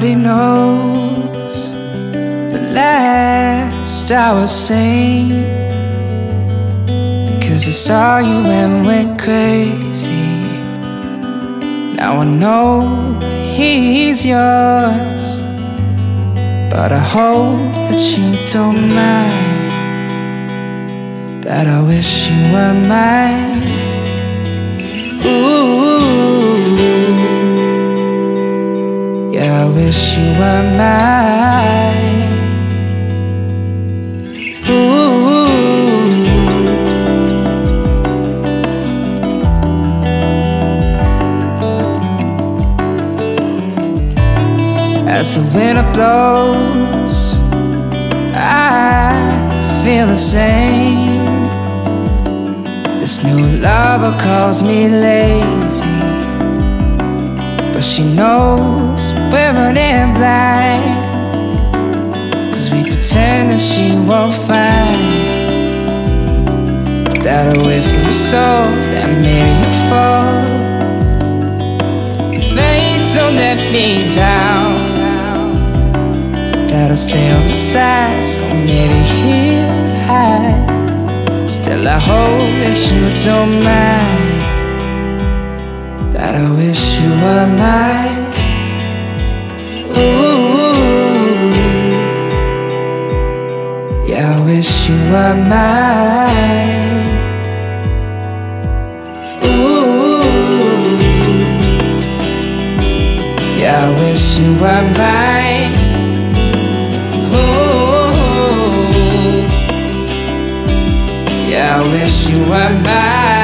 Nobody knows the last I was sane. Cause I saw you and went crazy. Now I know he's yours. But I hope that you don't mind. That I wish you were mine. Ooh. Wish you were mine. Ooh. As the wind blows, I feel the same. This new lover calls me lazy. She knows we're running blind. Cause we pretend that she won't find that wait for a soul that maybe you fall. Fate don't let me down. That I'll stay on the side, so maybe he'll hide. Still, I hope that you don't mind I wish you were mine. Ooh, Yeah, I wish you were mine. Ooh. Yeah, I wish you were mine. Ooh. Yeah, I wish you were mine.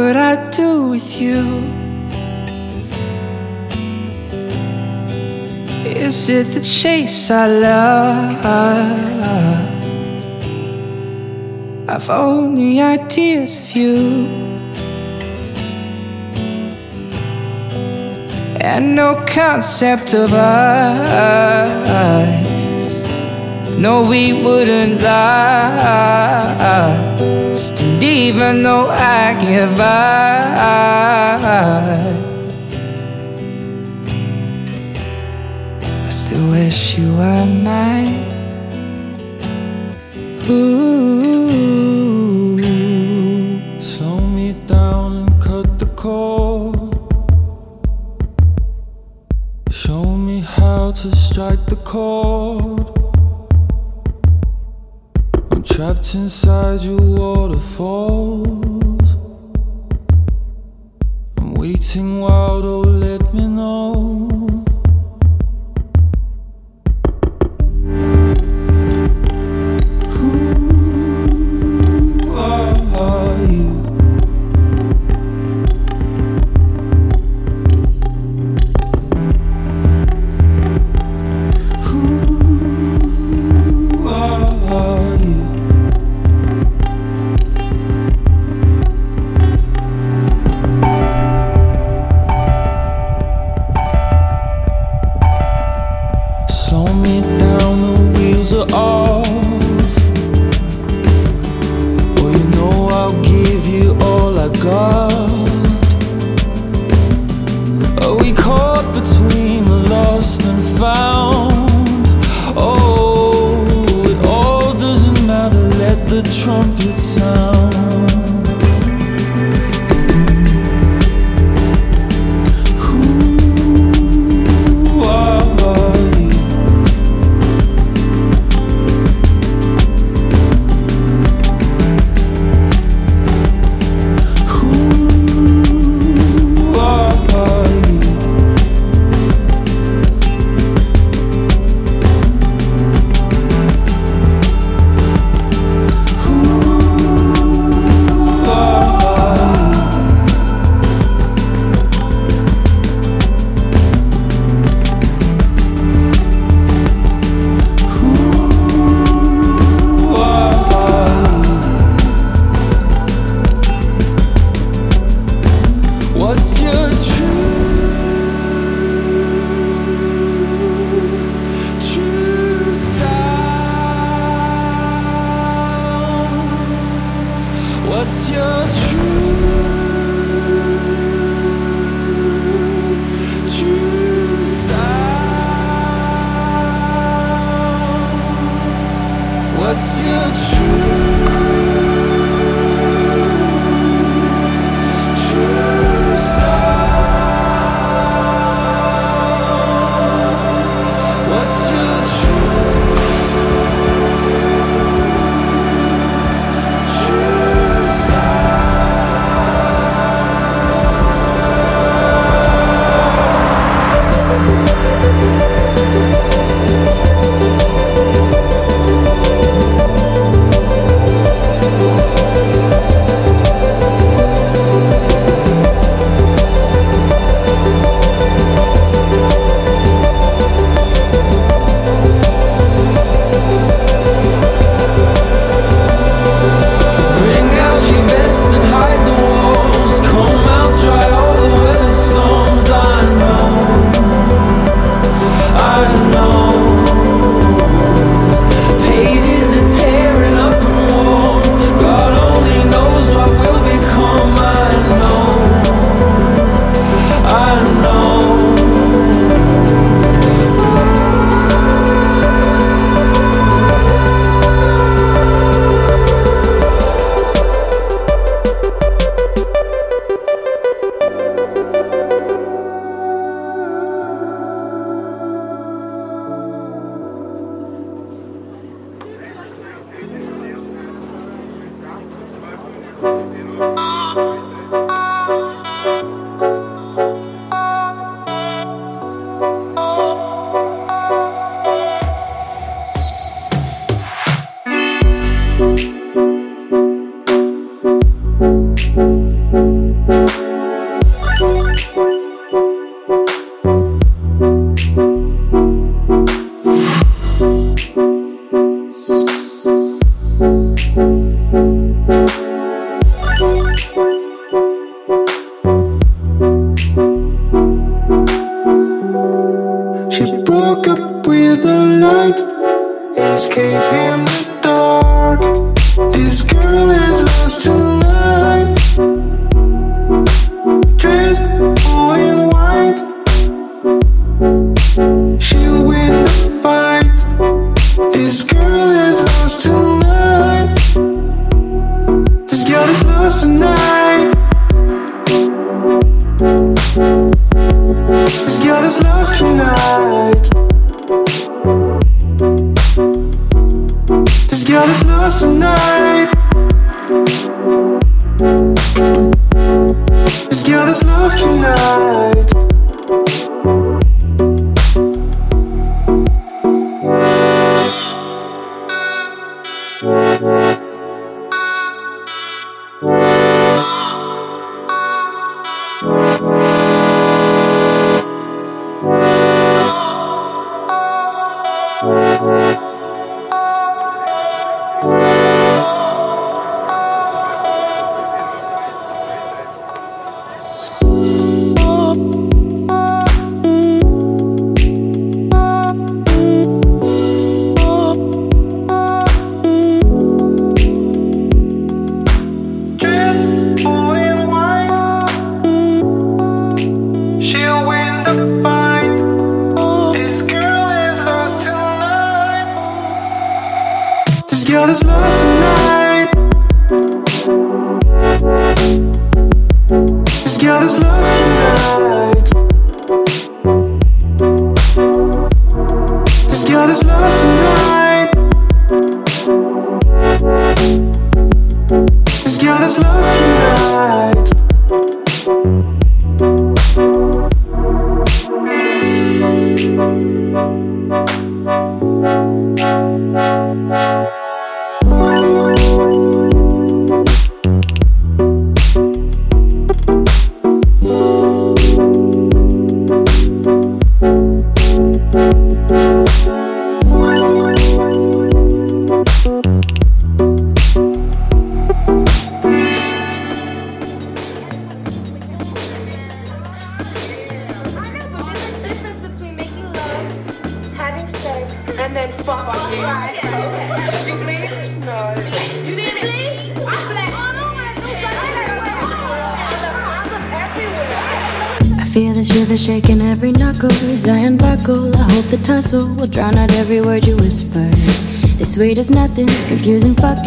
What I do with you? Is it the chase I love? I've only ideas of you. And no concept of us. No, we wouldn't last. And even though I give up, I still wish you were mine. Ooh. Slow me down and cut the cord. Show me how to strike the chord. I'm trapped inside your waterfalls. I'm waiting wild, oh, let me know.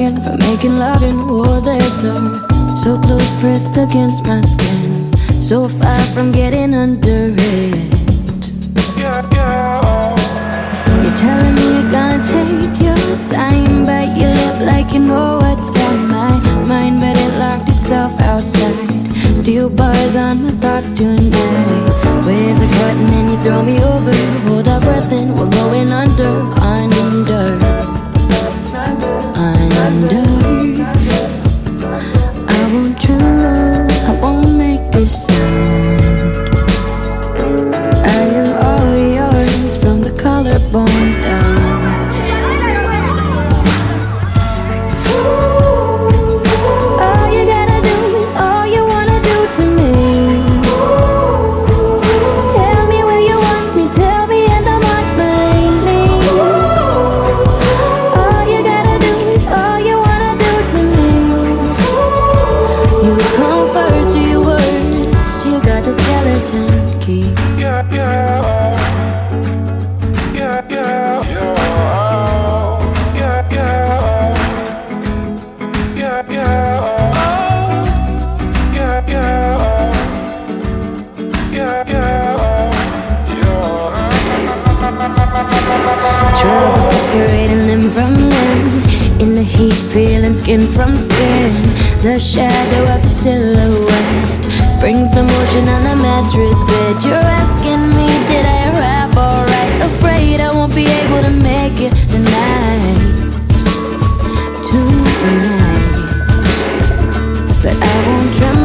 Fucking from making love in oh there's so so close pressed against my skin, so far from getting under it. You're telling me you're gonna take your time, but you live like you know what's on my mind, but it locked itself outside. Steel bars on my thoughts tonight. Waves are cutting and you throw me over. Hold our breath and we're going under, skin from skin. The shadow of your silhouette springs the motion on the mattress bed. You're asking me, did I arrive alright? Afraid I won't be able to make it tonight. Tonight. But I won't tremble,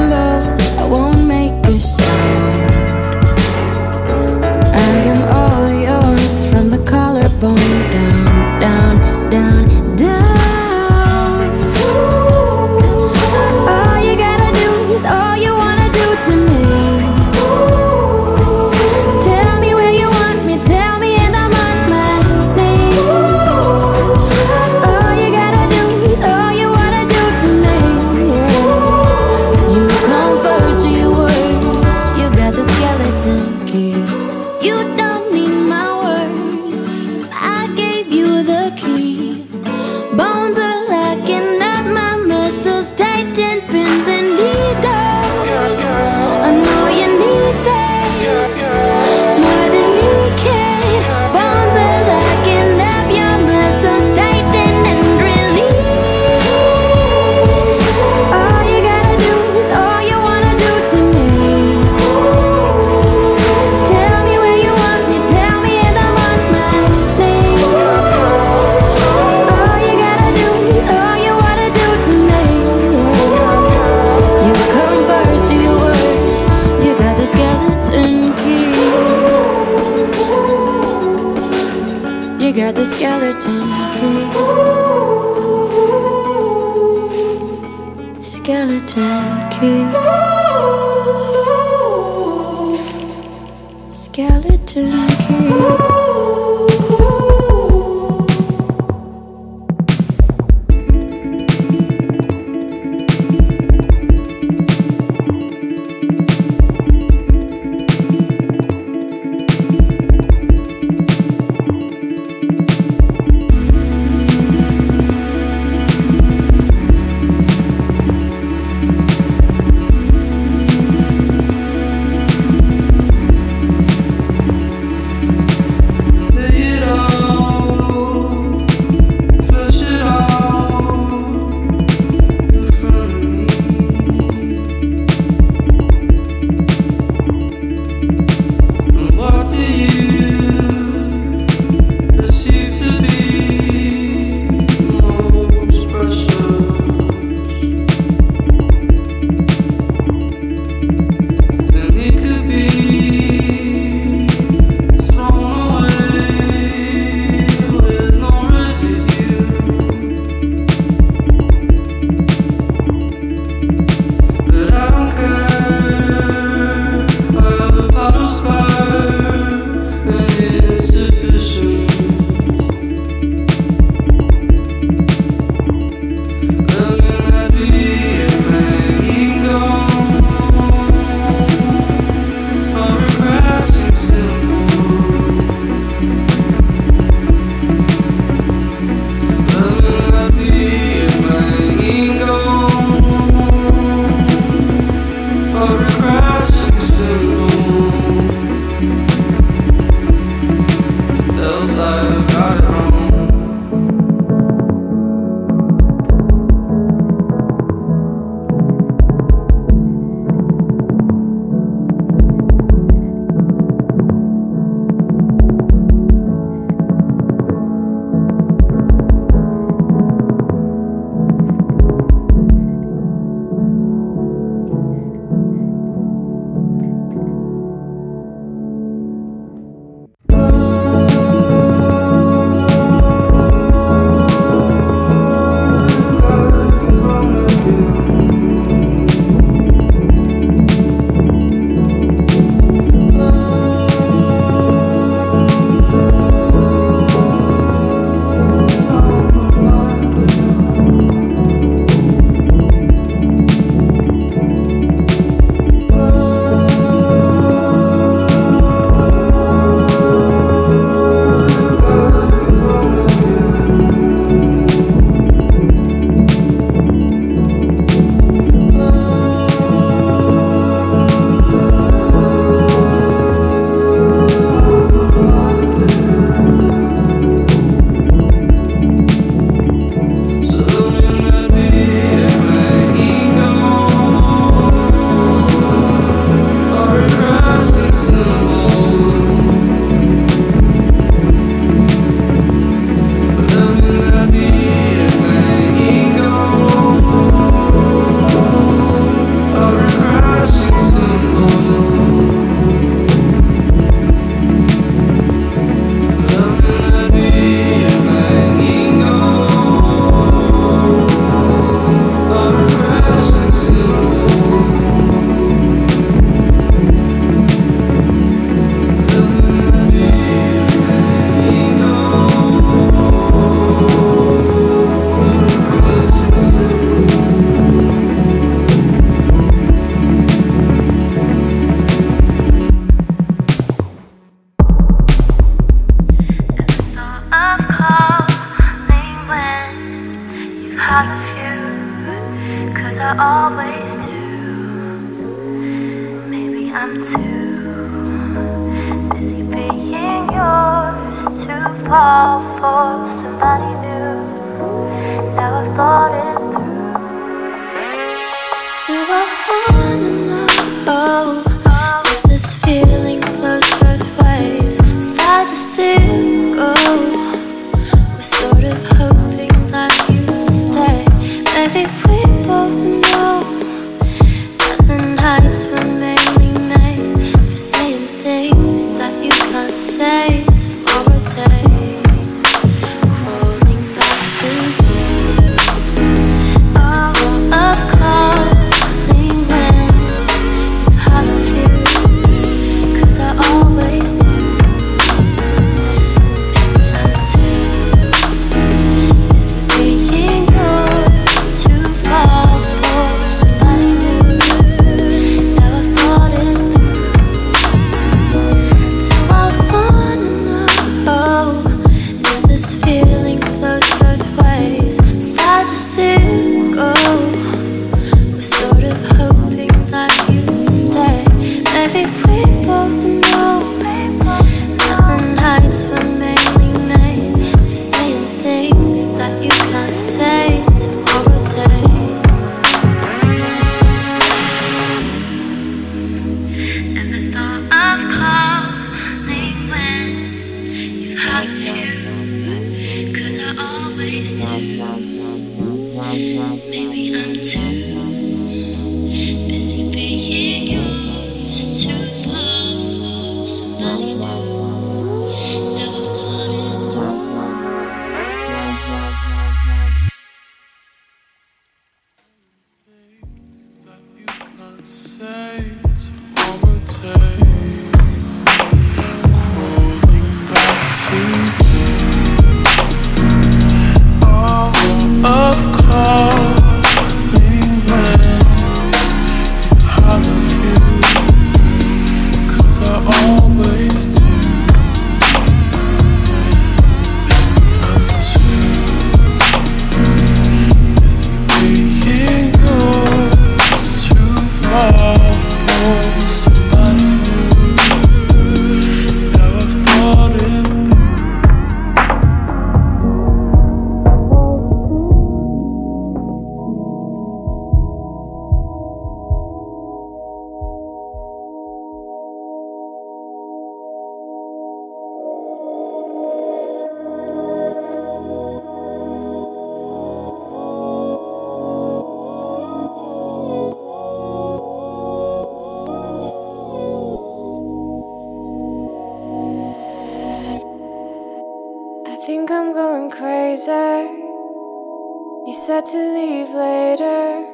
to leave later.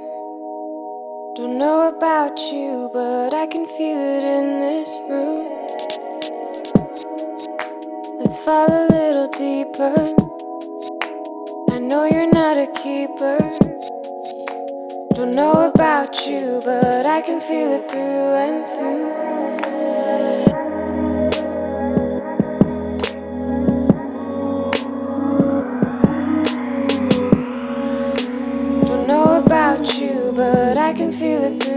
Don't know about you, but I can feel it in this room. Let's fall a little deeper. I know you're not a keeper. Don't know about you, but I can feel it through and through. I can feel it through.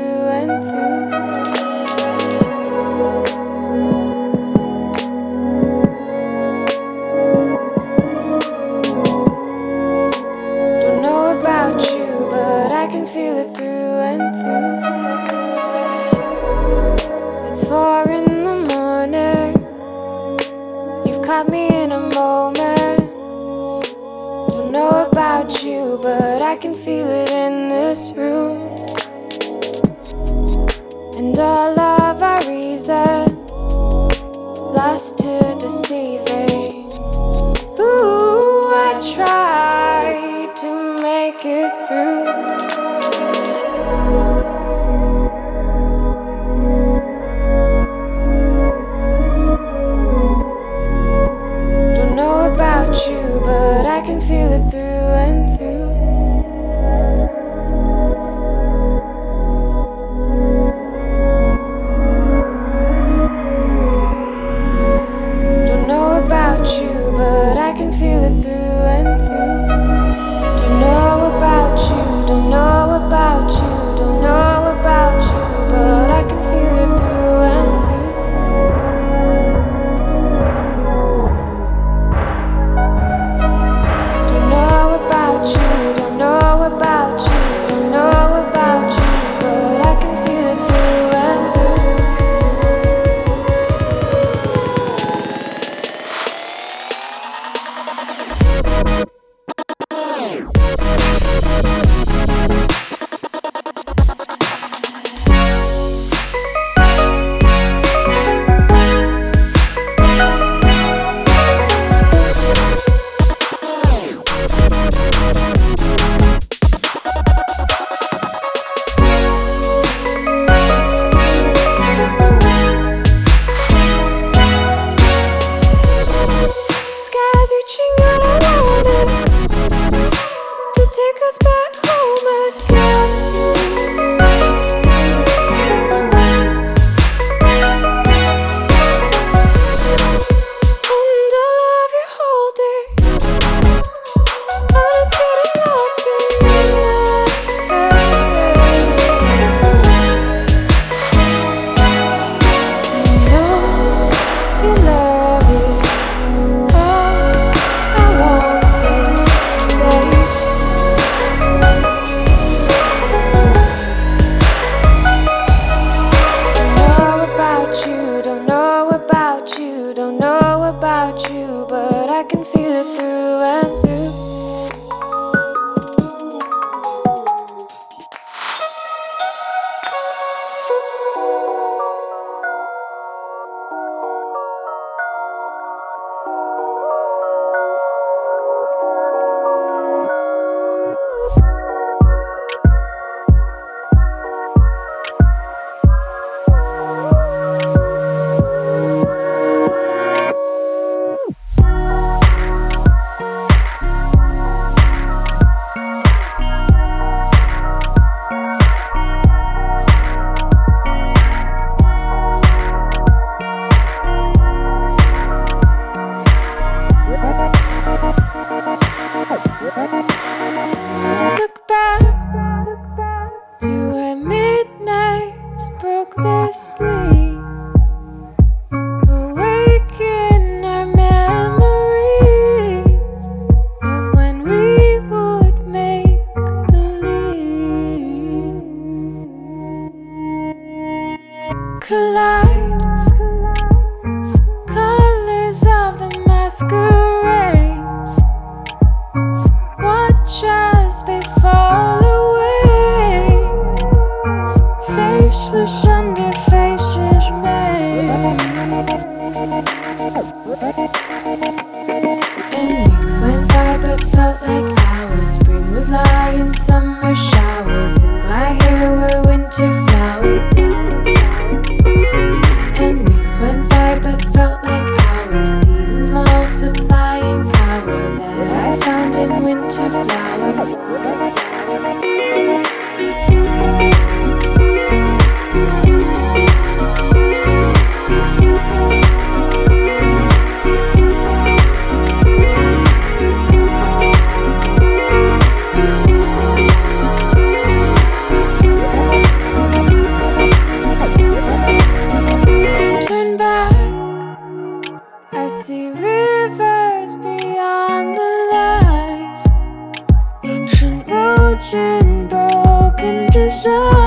So.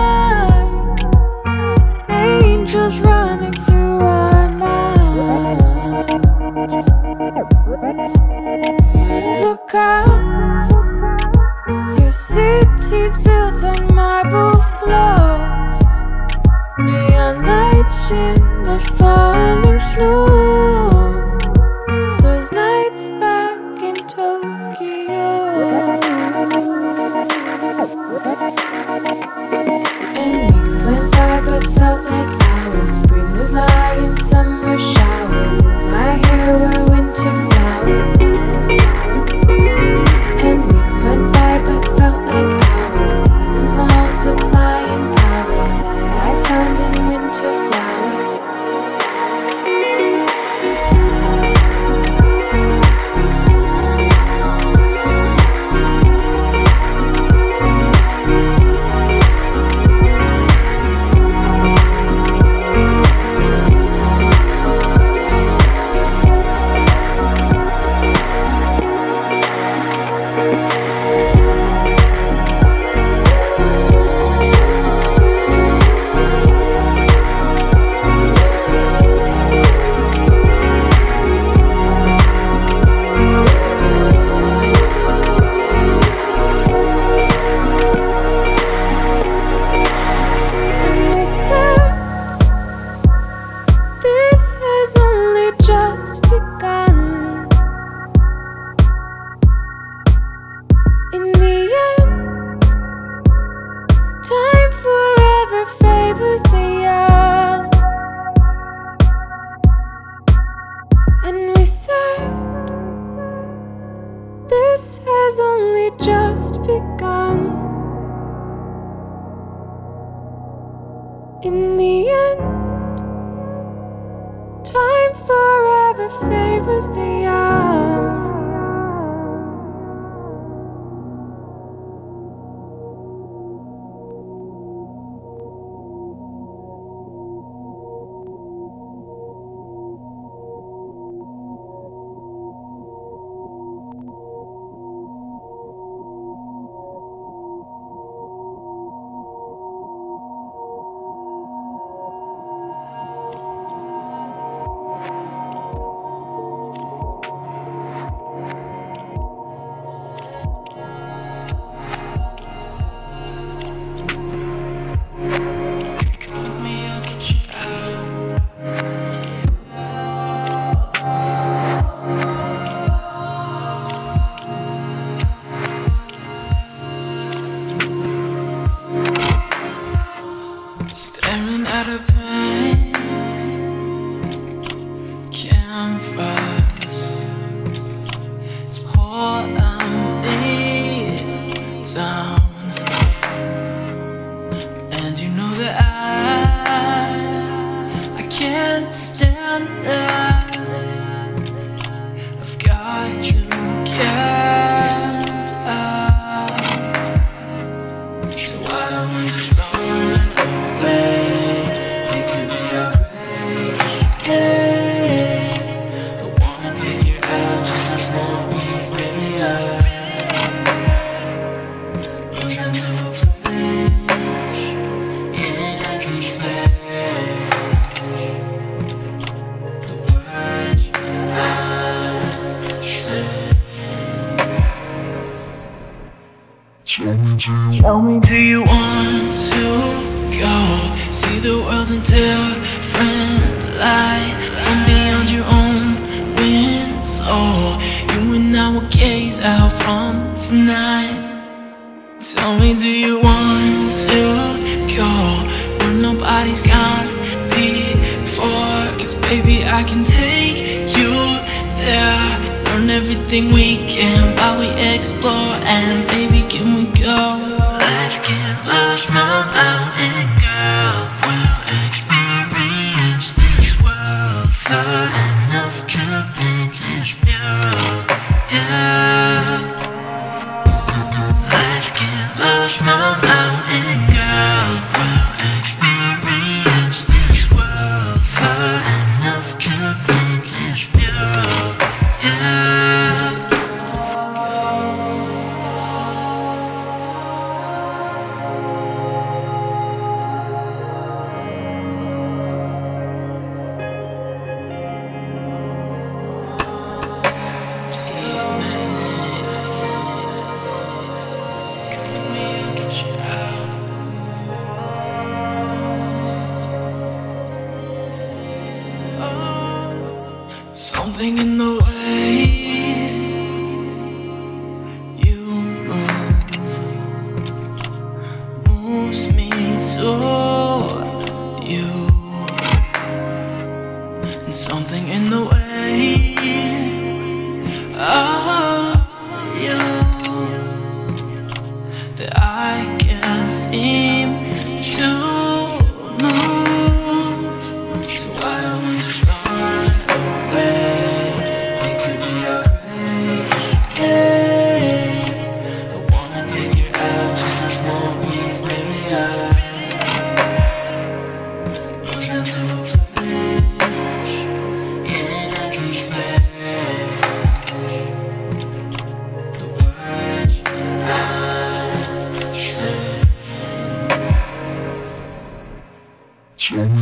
favors the young. do you want to go where nobody's gone before? Cause baby, I can take you there, learn everything we can while we explore.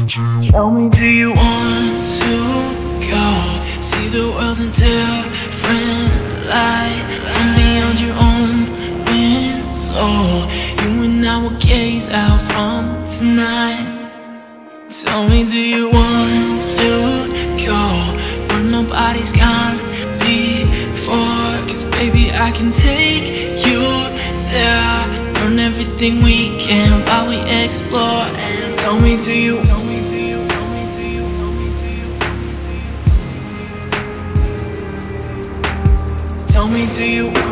Tell me, do you want to go see the world in different light from beyond your own window? You and I will gaze out from tonight. Tell me, do you want to go where nobody's gone before? Cause baby, I can take you there. Learn everything we can while we explore. Tell me, do you? to you.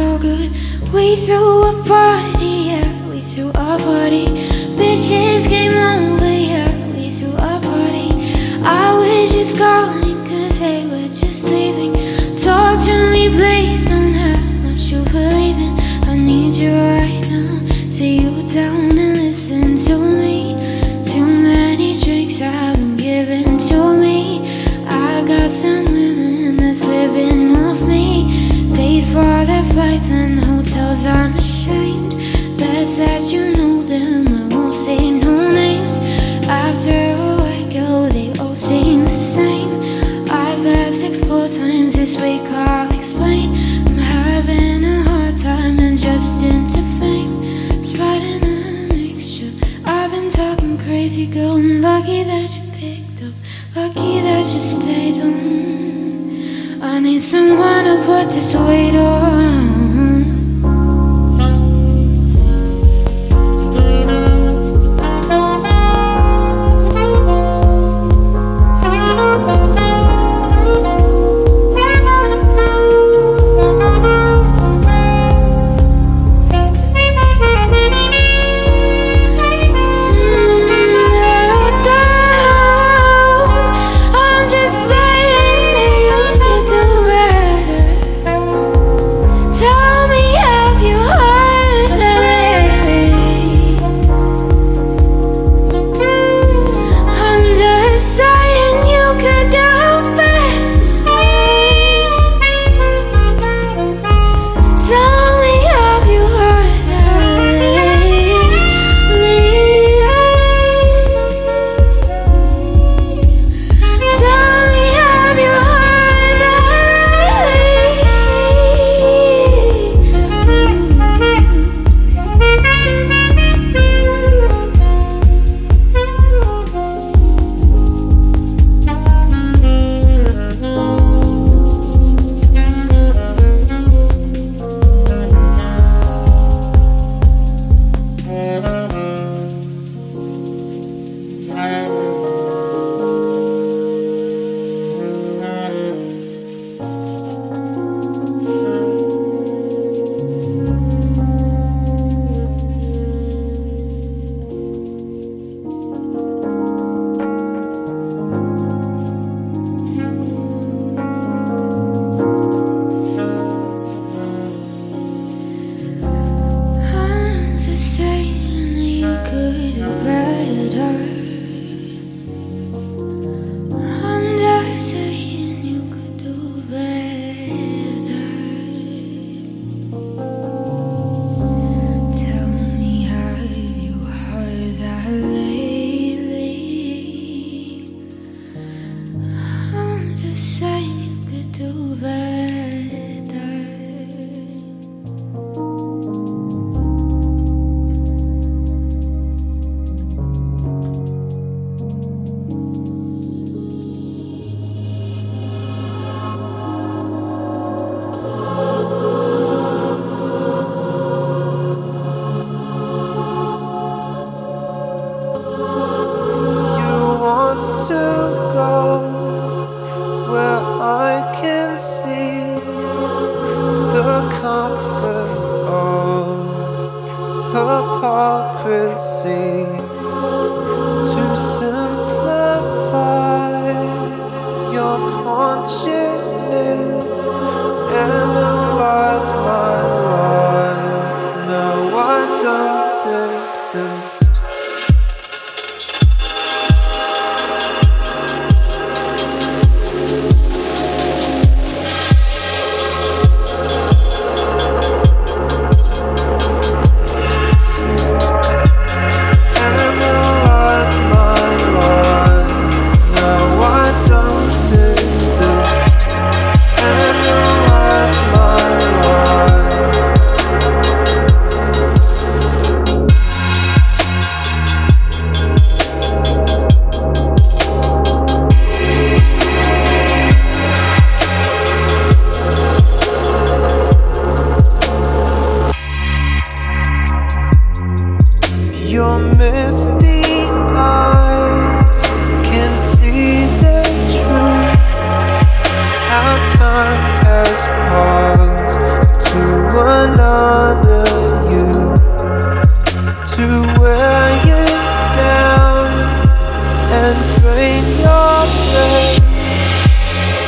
So good. We threw a party,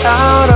out